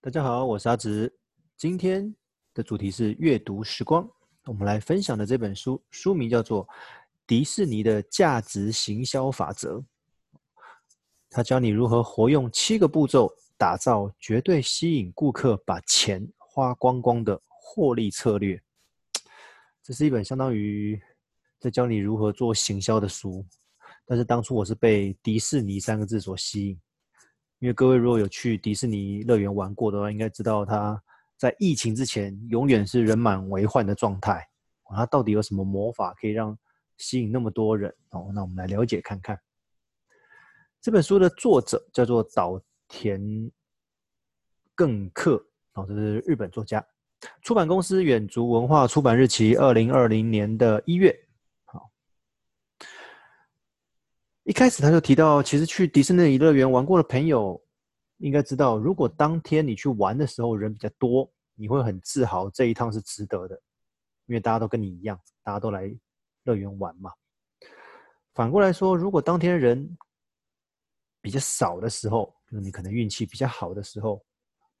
大家好，我是阿直。今天的主题是阅读时光。我们来分享的这本书，书名叫做《迪士尼的价值行销法则》。它教你如何活用七个步骤，打造绝对吸引顾客把钱花光光的获利策略。这是一本相当于在教你如何做行销的书。但是当初我是被“迪士尼”三个字所吸引。因为各位如果有去迪士尼乐园玩过的话，应该知道它在疫情之前永远是人满为患的状态。它到底有什么魔法可以让吸引那么多人？哦，那我们来了解看看。这本书的作者叫做岛田更克，哦，这是日本作家。出版公司远足文化，出版日期二零二零年的一月。一开始他就提到，其实去迪士尼乐园玩过的朋友应该知道，如果当天你去玩的时候人比较多，你会很自豪这一趟是值得的，因为大家都跟你一样，大家都来乐园玩嘛。反过来说，如果当天人比较少的时候，你可能运气比较好的时候，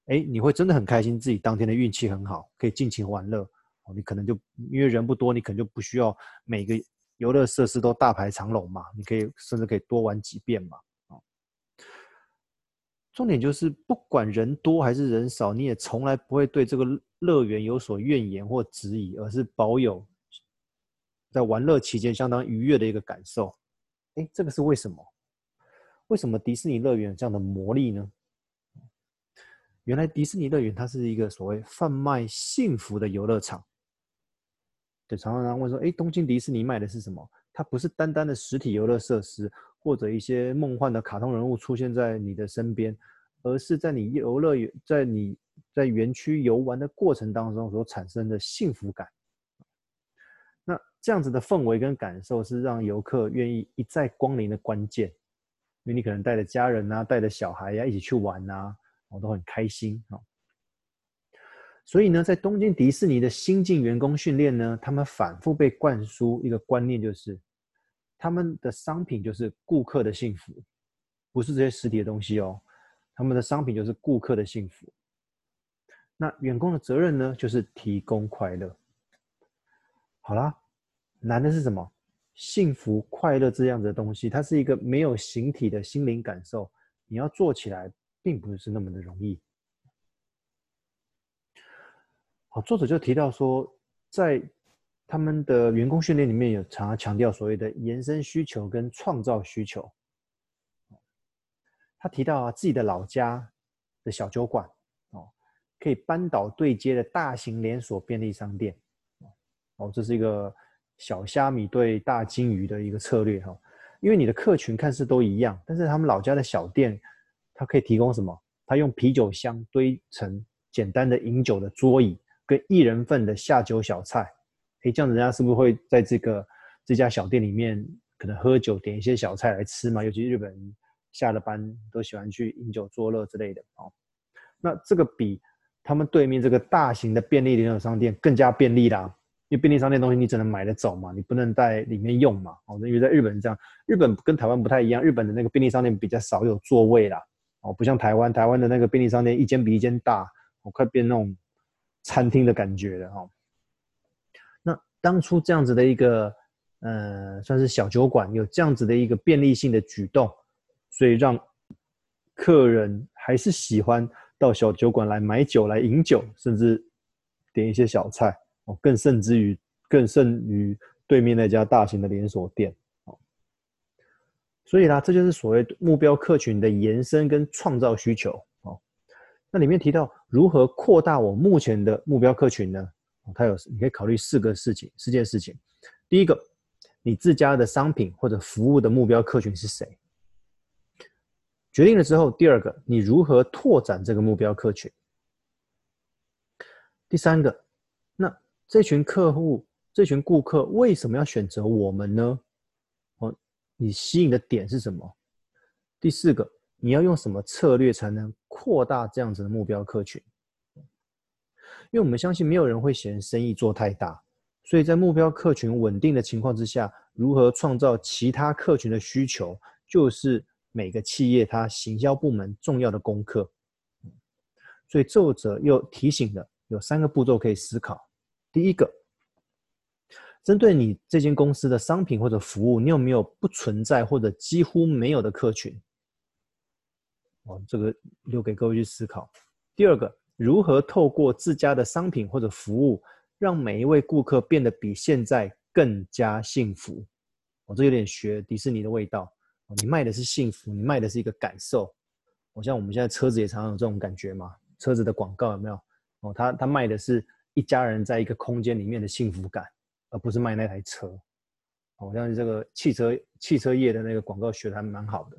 哎，你会真的很开心，自己当天的运气很好，可以尽情玩乐。你可能就因为人不多，你可能就不需要每个。游乐设施都大排长龙嘛，你可以甚至可以多玩几遍嘛。重点就是不管人多还是人少，你也从来不会对这个乐园有所怨言或质疑，而是保有在玩乐期间相当愉悦的一个感受。哎，这个是为什么？为什么迪士尼乐园有这样的魔力呢？原来迪士尼乐园它是一个所谓贩卖幸福的游乐场。对，常常常问说，哎，东京迪士尼卖的是什么？它不是单单的实体游乐设施，或者一些梦幻的卡通人物出现在你的身边，而是在你游乐园，在你在园区游玩的过程当中所产生的幸福感。那这样子的氛围跟感受是让游客愿意一再光临的关键，因为你可能带着家人啊，带着小孩呀、一起去玩啊，我都很开心啊。所以呢，在东京迪士尼的新进员工训练呢，他们反复被灌输一个观念，就是他们的商品就是顾客的幸福，不是这些实体的东西哦。他们的商品就是顾客的幸福。那员工的责任呢，就是提供快乐。好啦，难的是什么？幸福快乐这样子的东西，它是一个没有形体的心灵感受，你要做起来，并不是那么的容易。好，作者就提到说，在他们的员工训练里面有常常强调所谓的延伸需求跟创造需求。他提到啊，自己的老家的小酒馆哦，可以扳倒对接的大型连锁便利商店。哦，这是一个小虾米对大鲸鱼的一个策略哈。因为你的客群看似都一样，但是他们老家的小店，它可以提供什么？他用啤酒箱堆成简单的饮酒的桌椅。跟一人份的下酒小菜，诶，这样子人家是不是会在这个这家小店里面可能喝酒，点一些小菜来吃嘛？尤其日本人下了班都喜欢去饮酒作乐之类的哦。那这个比他们对面这个大型的便利连锁商店更加便利啦，因为便利商店东西你只能买得走嘛，你不能在里面用嘛。哦，因为在日本这样，日本跟台湾不太一样，日本的那个便利商店比较少有座位啦，哦，不像台湾，台湾的那个便利商店一间比一间大，哦快变那种。餐厅的感觉的哈，那当初这样子的一个，呃，算是小酒馆，有这样子的一个便利性的举动，所以让客人还是喜欢到小酒馆来买酒、来饮酒，甚至点一些小菜哦，更甚至于更胜于对面那家大型的连锁店哦。所以啦，这就是所谓目标客群的延伸跟创造需求。里面提到如何扩大我目前的目标客群呢？它有你可以考虑四个事情，四件事情。第一个，你自家的商品或者服务的目标客群是谁？决定了之后，第二个，你如何拓展这个目标客群？第三个，那这群客户、这群顾客为什么要选择我们呢？哦，你吸引的点是什么？第四个。你要用什么策略才能扩大这样子的目标客群？因为我们相信没有人会嫌生意做太大，所以在目标客群稳定的情况之下，如何创造其他客群的需求，就是每个企业它行销部门重要的功课。所以作者又提醒了有三个步骤可以思考。第一个，针对你这间公司的商品或者服务，你有没有不存在或者几乎没有的客群？哦，这个留给各位去思考。第二个，如何透过自家的商品或者服务，让每一位顾客变得比现在更加幸福？哦，这有点学迪士尼的味道。哦你卖的是幸福，你卖的是一个感受。我像我们现在车子也常常有这种感觉嘛，车子的广告有没有？哦，他他卖的是一家人在一个空间里面的幸福感，而不是卖那台车。好像这个汽车汽车业的那个广告学的还蛮好的。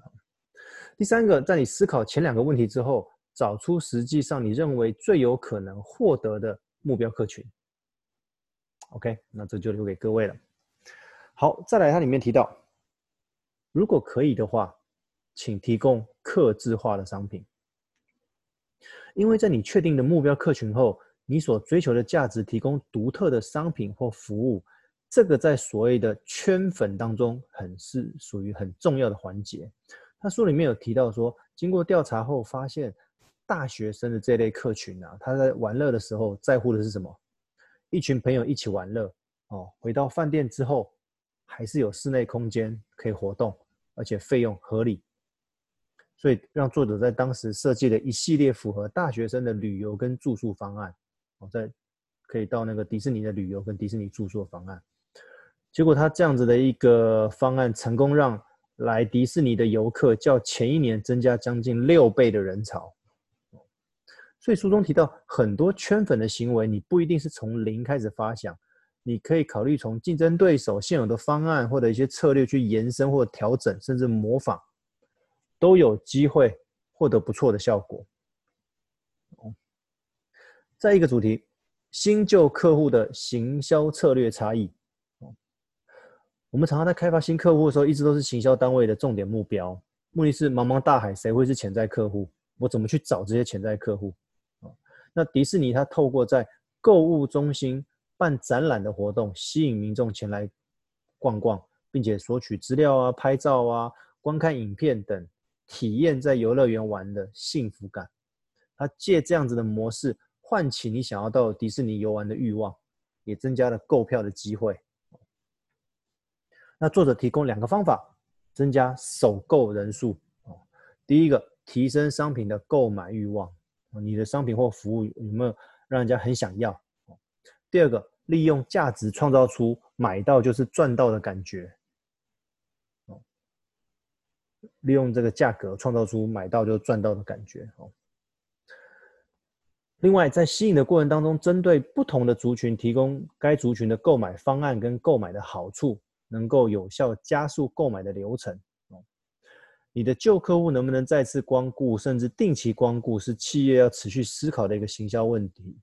第三个，在你思考前两个问题之后，找出实际上你认为最有可能获得的目标客群。OK，那这就留给各位了。好，再来，它里面提到。如果可以的话，请提供客制化的商品，因为在你确定的目标客群后，你所追求的价值提供独特的商品或服务，这个在所谓的圈粉当中很是属于很重要的环节。他书里面有提到说，经过调查后发现，大学生的这类客群啊，他在玩乐的时候在乎的是什么？一群朋友一起玩乐哦，回到饭店之后。还是有室内空间可以活动，而且费用合理，所以让作者在当时设计了一系列符合大学生的旅游跟住宿方案。哦，在可以到那个迪士尼的旅游跟迪士尼住宿方案。结果他这样子的一个方案，成功让来迪士尼的游客较前一年增加将近六倍的人潮。所以书中提到很多圈粉的行为，你不一定是从零开始发想。你可以考虑从竞争对手现有的方案或者一些策略去延伸或调整，甚至模仿，都有机会获得不错的效果。再一个主题，新旧客户的行销策略差异。我们常常在开发新客户的时候，一直都是行销单位的重点目标。目的是茫茫大海，谁会是潜在客户？我怎么去找这些潜在客户？那迪士尼它透过在购物中心。办展览的活动，吸引民众前来逛逛，并且索取资料啊、拍照啊、观看影片等，体验在游乐园玩的幸福感。他借这样子的模式，唤起你想要到迪士尼游玩的欲望，也增加了购票的机会。那作者提供两个方法，增加首购人数。第一个，提升商品的购买欲望。你的商品或服务有没有让人家很想要？第二个，利用价值创造出买到就是赚到的感觉，哦，利用这个价格创造出买到就赚到的感觉，哦。另外，在吸引的过程当中，针对不同的族群提供该族群的购买方案跟购买的好处，能够有效加速购买的流程。哦，你的旧客户能不能再次光顾，甚至定期光顾，是企业要持续思考的一个行销问题。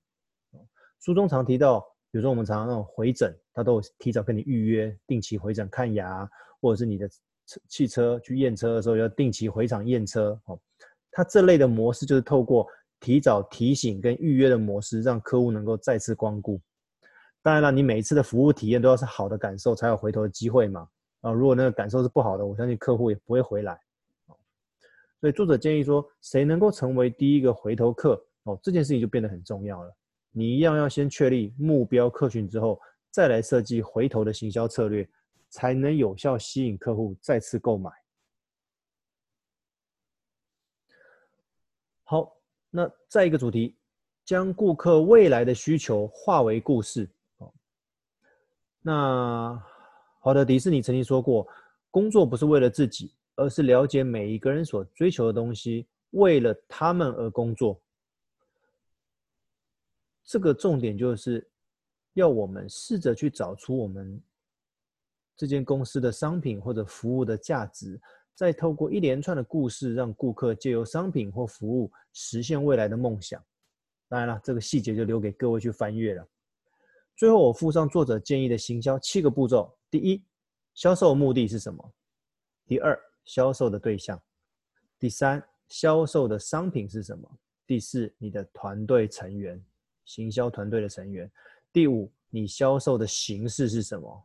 书中常提到，比如说我们常常那种回诊，他都有提早跟你预约，定期回诊看牙，或者是你的车汽车去验车的时候要定期回厂验车。哦，他这类的模式就是透过提早提醒跟预约的模式，让客户能够再次光顾。当然了，你每一次的服务体验都要是好的感受，才有回头的机会嘛。啊，如果那个感受是不好的，我相信客户也不会回来。所以作者建议说，谁能够成为第一个回头客？哦，这件事情就变得很重要了。你一样要先确立目标客群之后，再来设计回头的行销策略，才能有效吸引客户再次购买。好，那再一个主题，将顾客未来的需求化为故事。那好的，迪士尼曾经说过，工作不是为了自己，而是了解每一个人所追求的东西，为了他们而工作。这个重点就是要我们试着去找出我们这间公司的商品或者服务的价值，再透过一连串的故事，让顾客借由商品或服务实现未来的梦想。当然了，这个细节就留给各位去翻阅了。最后，我附上作者建议的行销七个步骤：第一，销售目的是什么？第二，销售的对象；第三，销售的商品是什么？第四，你的团队成员。行销团队的成员。第五，你销售的形式是什么？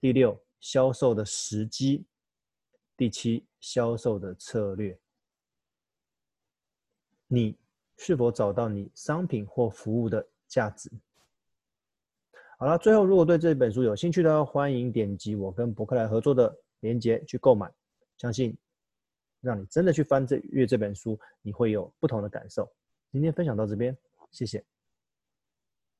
第六，销售的时机。第七，销售的策略。你是否找到你商品或服务的价值。好了，最后如果对这本书有兴趣的，欢迎点击我跟博客来合作的链接去购买。相信让你真的去翻这阅这本书，你会有不同的感受。今天分享到这边，谢谢。